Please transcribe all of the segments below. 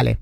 Vale.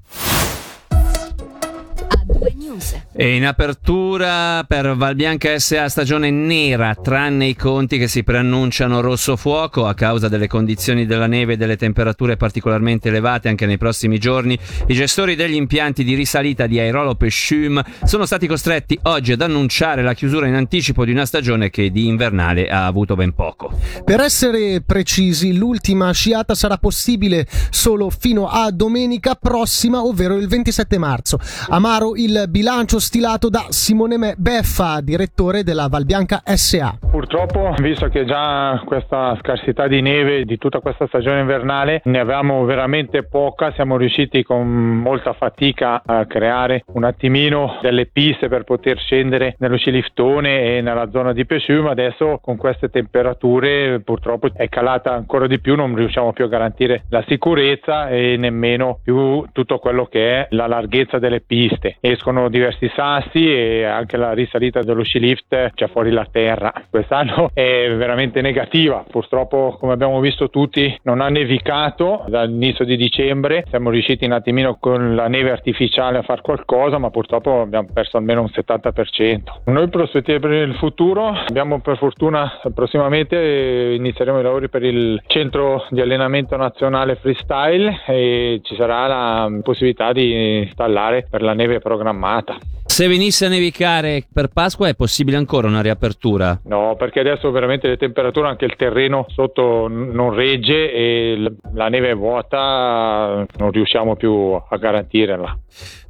E in apertura per Valbianca SA stagione nera, tranne i conti che si preannunciano rosso fuoco a causa delle condizioni della neve e delle temperature particolarmente elevate anche nei prossimi giorni. I gestori degli impianti di risalita di Aerolop e Schum sono stati costretti oggi ad annunciare la chiusura in anticipo di una stagione che di invernale ha avuto ben poco. Per essere precisi, l'ultima sciata sarà possibile solo fino a domenica prossima, ovvero il 27 marzo. Amaro il bilancio stilato da Simone Beffa, direttore della Valbianca SA. Purtroppo, visto che già questa scarsità di neve di tutta questa stagione invernale ne avevamo veramente poca, siamo riusciti con molta fatica a creare un attimino delle piste per poter scendere nello sciliftone e nella zona di Pescium. Adesso con queste temperature purtroppo è calata ancora di più, non riusciamo più a garantire la sicurezza e nemmeno più tutto quello che è la larghezza delle piste. Escono diversi sassi e anche la risalita dello ski lift c'è fuori la terra. Quest'anno è veramente negativa, purtroppo come abbiamo visto tutti non ha nevicato dall'inizio di dicembre, siamo riusciti un attimino con la neve artificiale a fare qualcosa ma purtroppo abbiamo perso almeno un 70%. Noi prospettive per il futuro abbiamo per fortuna prossimamente inizieremo i lavori per il centro di allenamento nazionale freestyle e ci sarà la possibilità di installare per la neve programmata. Se venisse a nevicare per Pasqua è possibile ancora una riapertura? No, perché adesso veramente le temperature, anche il terreno sotto non regge e la neve è vuota, non riusciamo più a garantirla.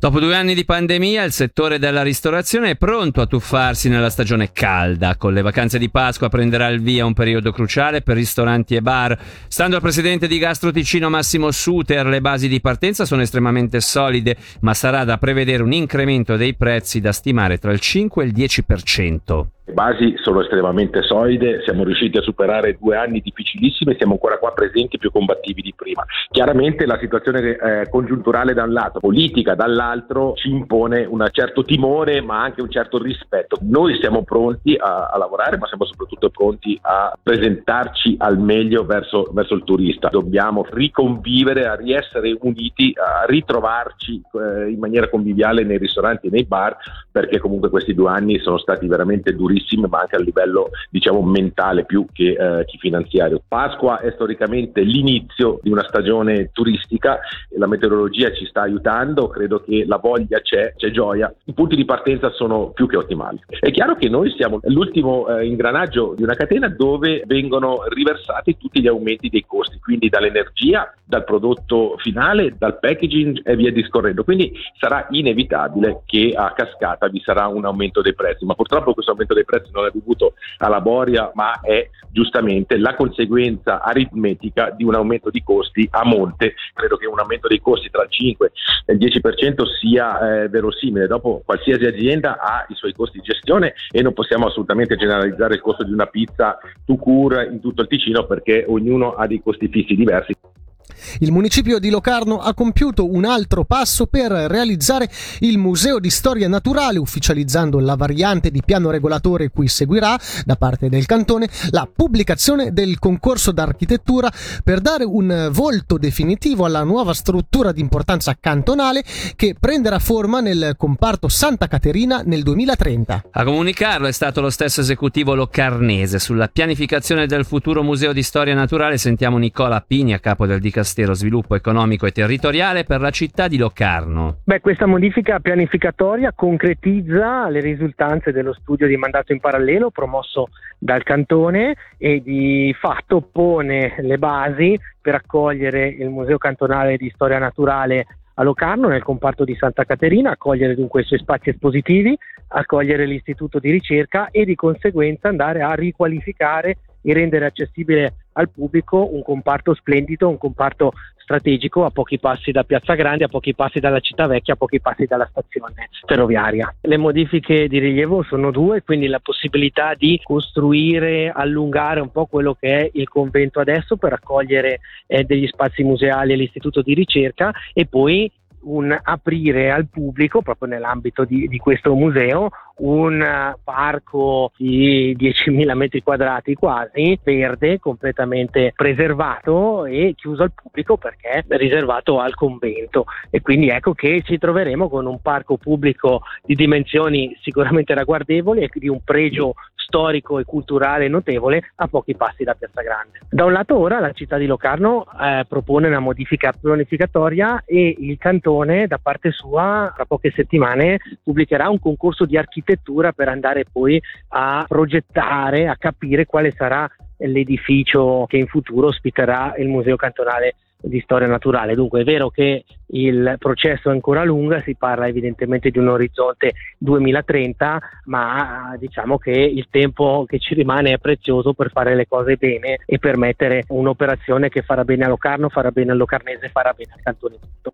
Dopo due anni di pandemia, il settore della ristorazione è pronto a tuffarsi nella stagione calda. Con le vacanze di Pasqua prenderà il via un periodo cruciale per ristoranti e bar. Stando al presidente di Gastro Ticino Massimo Suter, le basi di partenza sono estremamente solide, ma sarà da prevedere un incremento dei prezzi da stimare tra il 5 e il 10%. Le basi sono estremamente solide, siamo riusciti a superare due anni difficilissimi e siamo ancora qua presenti più combattivi di prima. Chiaramente la situazione eh, congiunturale da un lato, politica dall'altro, ci impone un certo timore ma anche un certo rispetto. Noi siamo pronti a, a lavorare ma siamo soprattutto pronti a presentarci al meglio verso, verso, il turista. Dobbiamo riconvivere, a riessere uniti, a ritrovarci eh, in maniera conviviale nei ristoranti e nei bar perché comunque questi due anni sono stati veramente durissimi durissime, ma anche a livello diciamo mentale più che, eh, che finanziario. Pasqua è storicamente l'inizio di una stagione turistica, la meteorologia ci sta aiutando, credo che la voglia c'è, c'è gioia, i punti di partenza sono più che ottimali. È chiaro che noi siamo l'ultimo eh, ingranaggio di una catena dove vengono riversati tutti gli aumenti dei costi, quindi dall'energia, dal prodotto finale, dal packaging e via discorrendo. Quindi sarà inevitabile che a cascata vi sarà un aumento dei prezzi, ma purtroppo questo aumento dei prezzi non è dovuto alla Boria, ma è giustamente la conseguenza aritmetica di un aumento di costi a monte. Credo che un aumento dei costi tra il 5 e il 10% sia eh, verosimile. Dopo qualsiasi azienda ha i suoi costi di gestione e non possiamo assolutamente generalizzare il costo di una pizza to cure in tutto il Ticino perché ognuno ha dei costi fissi diversi. Il municipio di Locarno ha compiuto un altro passo per realizzare il Museo di Storia Naturale, ufficializzando la variante di piano regolatore cui seguirà, da parte del cantone, la pubblicazione del concorso d'architettura per dare un volto definitivo alla nuova struttura di importanza cantonale che prenderà forma nel comparto Santa Caterina nel 2030. A comunicarlo è stato lo stesso esecutivo locarnese. Sulla pianificazione del futuro Museo di Storia Naturale sentiamo Nicola Pini a capo del Dicastero Dicastero Sviluppo Economico e Territoriale per la città di Locarno. Beh, questa modifica pianificatoria concretizza le risultanze dello studio di mandato in parallelo promosso dal Cantone e di fatto pone le basi per accogliere il Museo Cantonale di Storia Naturale a Locarno nel comparto di Santa Caterina, accogliere dunque i suoi spazi espositivi, accogliere l'istituto di ricerca e di conseguenza andare a riqualificare e rendere accessibile al pubblico un comparto splendido, un comparto strategico a pochi passi da Piazza Grande, a pochi passi dalla città vecchia, a pochi passi dalla stazione ferroviaria. Le modifiche di rilievo sono due, quindi la possibilità di costruire, allungare un po' quello che è il convento adesso per accogliere eh, degli spazi museali all'istituto di ricerca e poi un aprire al pubblico, proprio nell'ambito di, di questo museo, un parco di 10.000 metri quadrati quasi, verde, completamente preservato e chiuso al pubblico perché riservato al convento. E quindi ecco che ci troveremo con un parco pubblico di dimensioni sicuramente ragguardevoli e di un pregio storico e culturale notevole a pochi passi da Piazza Grande. Da un lato ora la città di Locarno eh, propone una modifica planificatoria e il cantone da parte sua tra poche settimane pubblicherà un concorso di architettura per andare poi a progettare, a capire quale sarà l'edificio che in futuro ospiterà il Museo Cantonale di storia naturale. Dunque è vero che il processo è ancora lungo, si parla evidentemente di un orizzonte 2030, ma diciamo che il tempo che ci rimane è prezioso per fare le cose bene e permettere un'operazione che farà bene a Locarno, farà bene al Locarnese, farà bene al cantone tutto.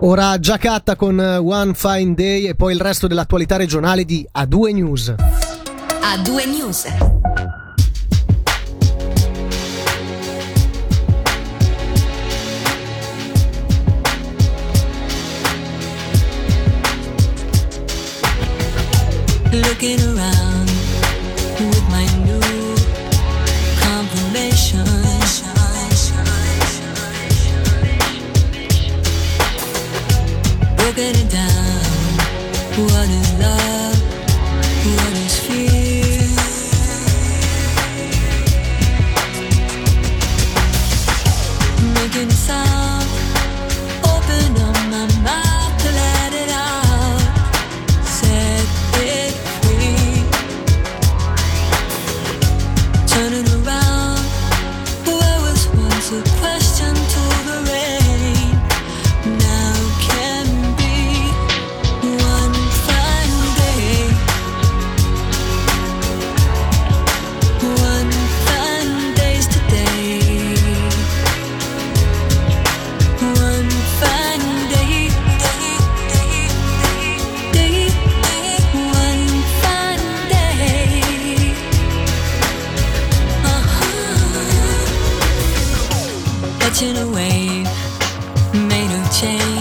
Ora Giacatta con One Fine Day e poi il resto dell'attualità regionale di A2 News. A2 News. Looking around with my new confirmation. Broken it down. What is love? What is fear? to Catching a wave, made of change,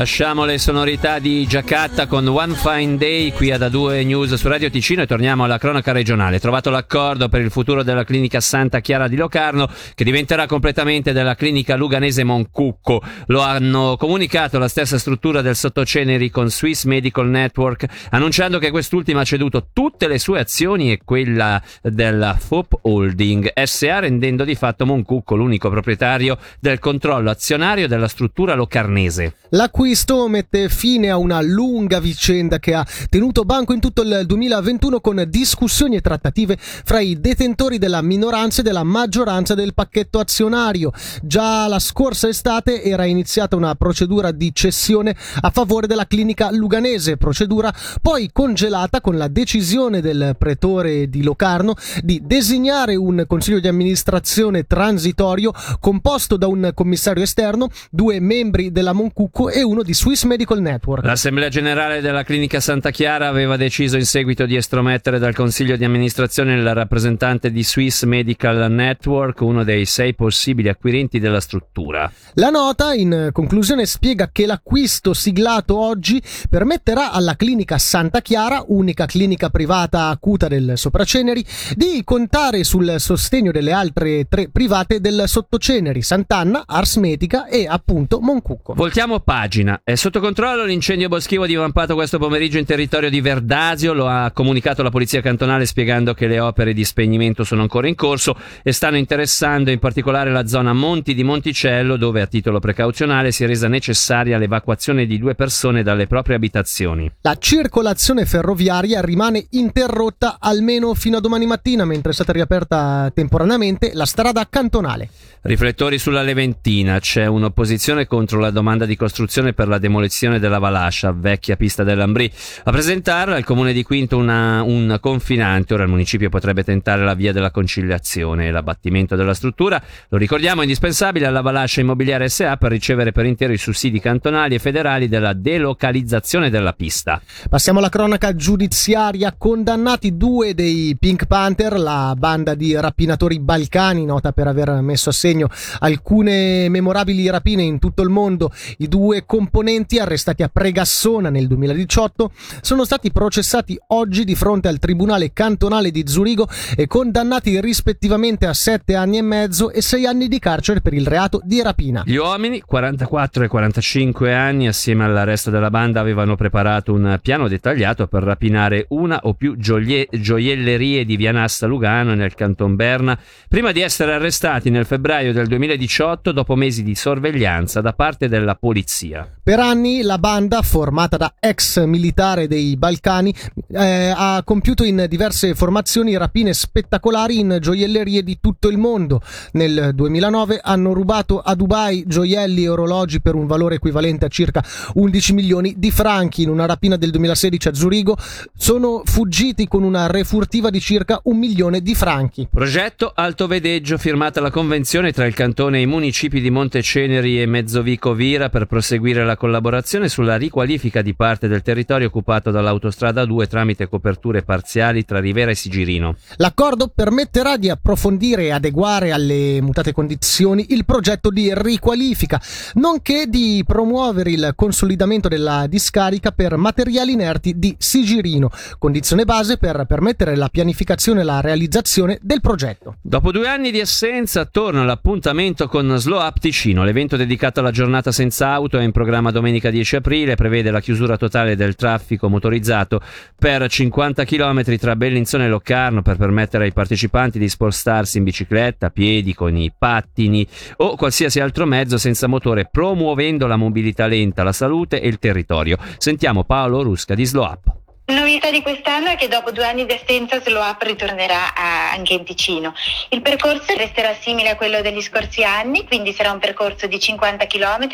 Lasciamo le sonorità di Giacatta con One Fine Day qui ad A2 News su Radio Ticino e torniamo alla cronaca regionale. Trovato l'accordo per il futuro della clinica Santa Chiara di Locarno che diventerà completamente della clinica luganese Moncucco. Lo hanno comunicato la stessa struttura del sottoceneri con Swiss Medical Network annunciando che quest'ultima ha ceduto tutte le sue azioni e quella della FOP Holding SA rendendo di fatto Moncucco l'unico proprietario del controllo azionario della struttura locarnese. L'acquisto l'acquisto mette fine a una lunga vicenda che ha tenuto banco in tutto il 2021 con discussioni e trattative fra i detentori della minoranza e della maggioranza del pacchetto azionario. Già la scorsa estate era iniziata una procedura di cessione a favore della clinica luganese, procedura poi congelata con la decisione del pretore di Locarno di designare un consiglio di amministrazione transitorio composto da un commissario esterno, due membri della Moncucco e uno di Swiss Medical Network. L'Assemblea Generale della Clinica Santa Chiara aveva deciso in seguito di estromettere dal Consiglio di amministrazione il rappresentante di Swiss Medical Network, uno dei sei possibili acquirenti della struttura. La nota, in conclusione, spiega che l'acquisto siglato oggi permetterà alla clinica Santa Chiara, unica clinica privata acuta del Sopraceneri, di contare sul sostegno delle altre tre private del Sottoceneri, Sant'Anna, Ars Medica e appunto Moncucco. Voltiamo pagina. È sotto controllo l'incendio boschivo divampato questo pomeriggio in territorio di Verdasio. Lo ha comunicato la polizia cantonale spiegando che le opere di spegnimento sono ancora in corso e stanno interessando in particolare la zona Monti di Monticello, dove a titolo precauzionale si è resa necessaria l'evacuazione di due persone dalle proprie abitazioni. La circolazione ferroviaria rimane interrotta almeno fino a domani mattina, mentre è stata riaperta temporaneamente la strada cantonale. Riflettori sulla Leventina. C'è un'opposizione contro la domanda di costruzione per la demolizione della Valascia, vecchia pista dell'Ambrì. A presentarla il comune di Quinto una, un confinante. Ora il municipio potrebbe tentare la via della conciliazione e l'abbattimento della struttura. Lo ricordiamo, è indispensabile alla Valascia Immobiliare SA per ricevere per intero i sussidi cantonali e federali della delocalizzazione della pista. Passiamo alla cronaca giudiziaria. Condannati due dei Pink Panther, la banda di rapinatori balcani, nota per aver messo a segno alcune memorabili rapine in tutto il mondo. I due componenti, arrestati a Pregassona nel 2018, sono stati processati oggi di fronte al Tribunale cantonale di Zurigo e condannati rispettivamente a sette anni e mezzo e sei anni di carcere per il reato di rapina. Gli uomini, 44 e 45 anni, assieme al resto della banda, avevano preparato un piano dettagliato per rapinare una o più gioie- gioiellerie di Vianassa Lugano nel canton Berna, prima di essere arrestati nel febbraio del 2018 dopo mesi di sorveglianza da parte della polizia. Per anni la banda, formata da ex militare dei Balcani, eh, ha compiuto in diverse formazioni rapine spettacolari in gioiellerie di tutto il mondo. Nel 2009 hanno rubato a Dubai gioielli e orologi per un valore equivalente a circa 11 milioni di franchi. In una rapina del 2016 a Zurigo sono fuggiti con una refurtiva di circa un milione di franchi. Progetto Alto Vedeggio, firmata la convenzione tra il cantone e i municipi di Monteceneri e Mezzovico Vira per proseguire la collaborazione sulla riqualifica di parte del territorio occupato dall'autostrada 2 tramite coperture parziali tra Rivera e Sigirino. L'accordo permetterà di approfondire e adeguare alle mutate condizioni il progetto di riqualifica, nonché di promuovere il consolidamento della discarica per materiali inerti di Sigirino, condizione base per permettere la pianificazione e la realizzazione del progetto. Dopo due anni di assenza, torna l'appuntamento con Slow Up Ticino. L'evento dedicato alla giornata senza auto è in programma domenica 10 aprile, prevede la chiusura totale del traffico motorizzato per 50 km tra Bellinzone e Locarno per permettere ai partecipanti di spostarsi in bicicletta, a piedi, con i pattini o qualsiasi altro mezzo senza motore, promuovendo la mobilità lenta, la salute e il territorio. Sentiamo Paolo Rusca di. La novità di quest'anno è che dopo due anni di assenza Slow Up ritornerà anche in Ticino. Il percorso resterà simile a quello degli scorsi anni, quindi sarà un percorso di 50 km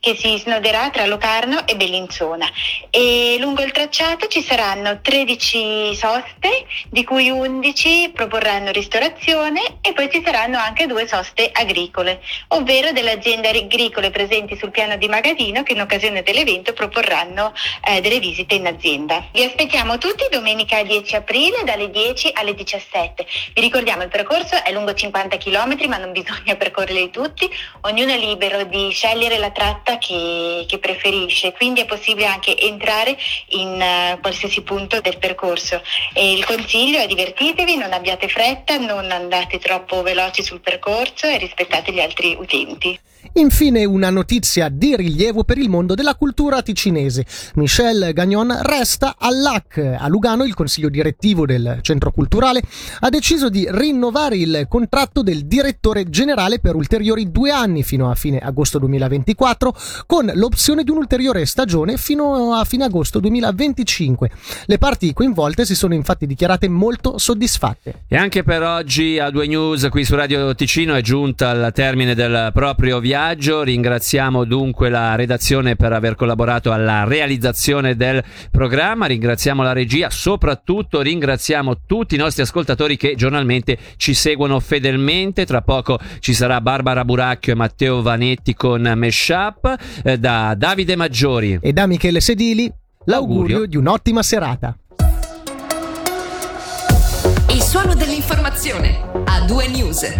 che si snoderà tra Locarno e Bellinzona. E lungo il tracciato ci saranno 13 soste, di cui 11 proporranno ristorazione e poi ci saranno anche due soste agricole, ovvero delle aziende agricole presenti sul piano di Magadino che in occasione dell'evento proporranno eh, delle visite in azienda. Vi aspettiamo tutti domenica 10 aprile dalle 10 alle 17. Vi ricordiamo il percorso è lungo 50 km ma non bisogna percorrerli tutti, ognuno è libero di scegliere la tratta che, che preferisce, quindi è possibile anche entrare in eh, qualsiasi punto del percorso. E il consiglio è divertitevi, non abbiate fretta, non andate troppo veloci sul percorso e rispettate gli altri utenti. Infine una notizia di rilievo per il mondo della cultura ticinese. Michel Gagnon resta all'AC. A Lugano il consiglio direttivo del centro culturale ha deciso di rinnovare il contratto del direttore generale per ulteriori due anni fino a fine agosto 2024 con l'opzione di un'ulteriore stagione fino a fine agosto 2025. Le parti coinvolte si sono infatti dichiarate molto soddisfatte. E anche per oggi a due news qui su Radio Ticino è giunta al termine del proprio viaggio. Ringraziamo dunque la redazione per aver collaborato alla realizzazione del programma, ringraziamo la regia, soprattutto ringraziamo tutti i nostri ascoltatori che giornalmente ci seguono fedelmente. Tra poco ci sarà Barbara Buracchio e Matteo Vanetti con Meshup eh, da Davide Maggiori. E da Michele Sedili l'augurio di un'ottima serata. Il suono dell'informazione a due news.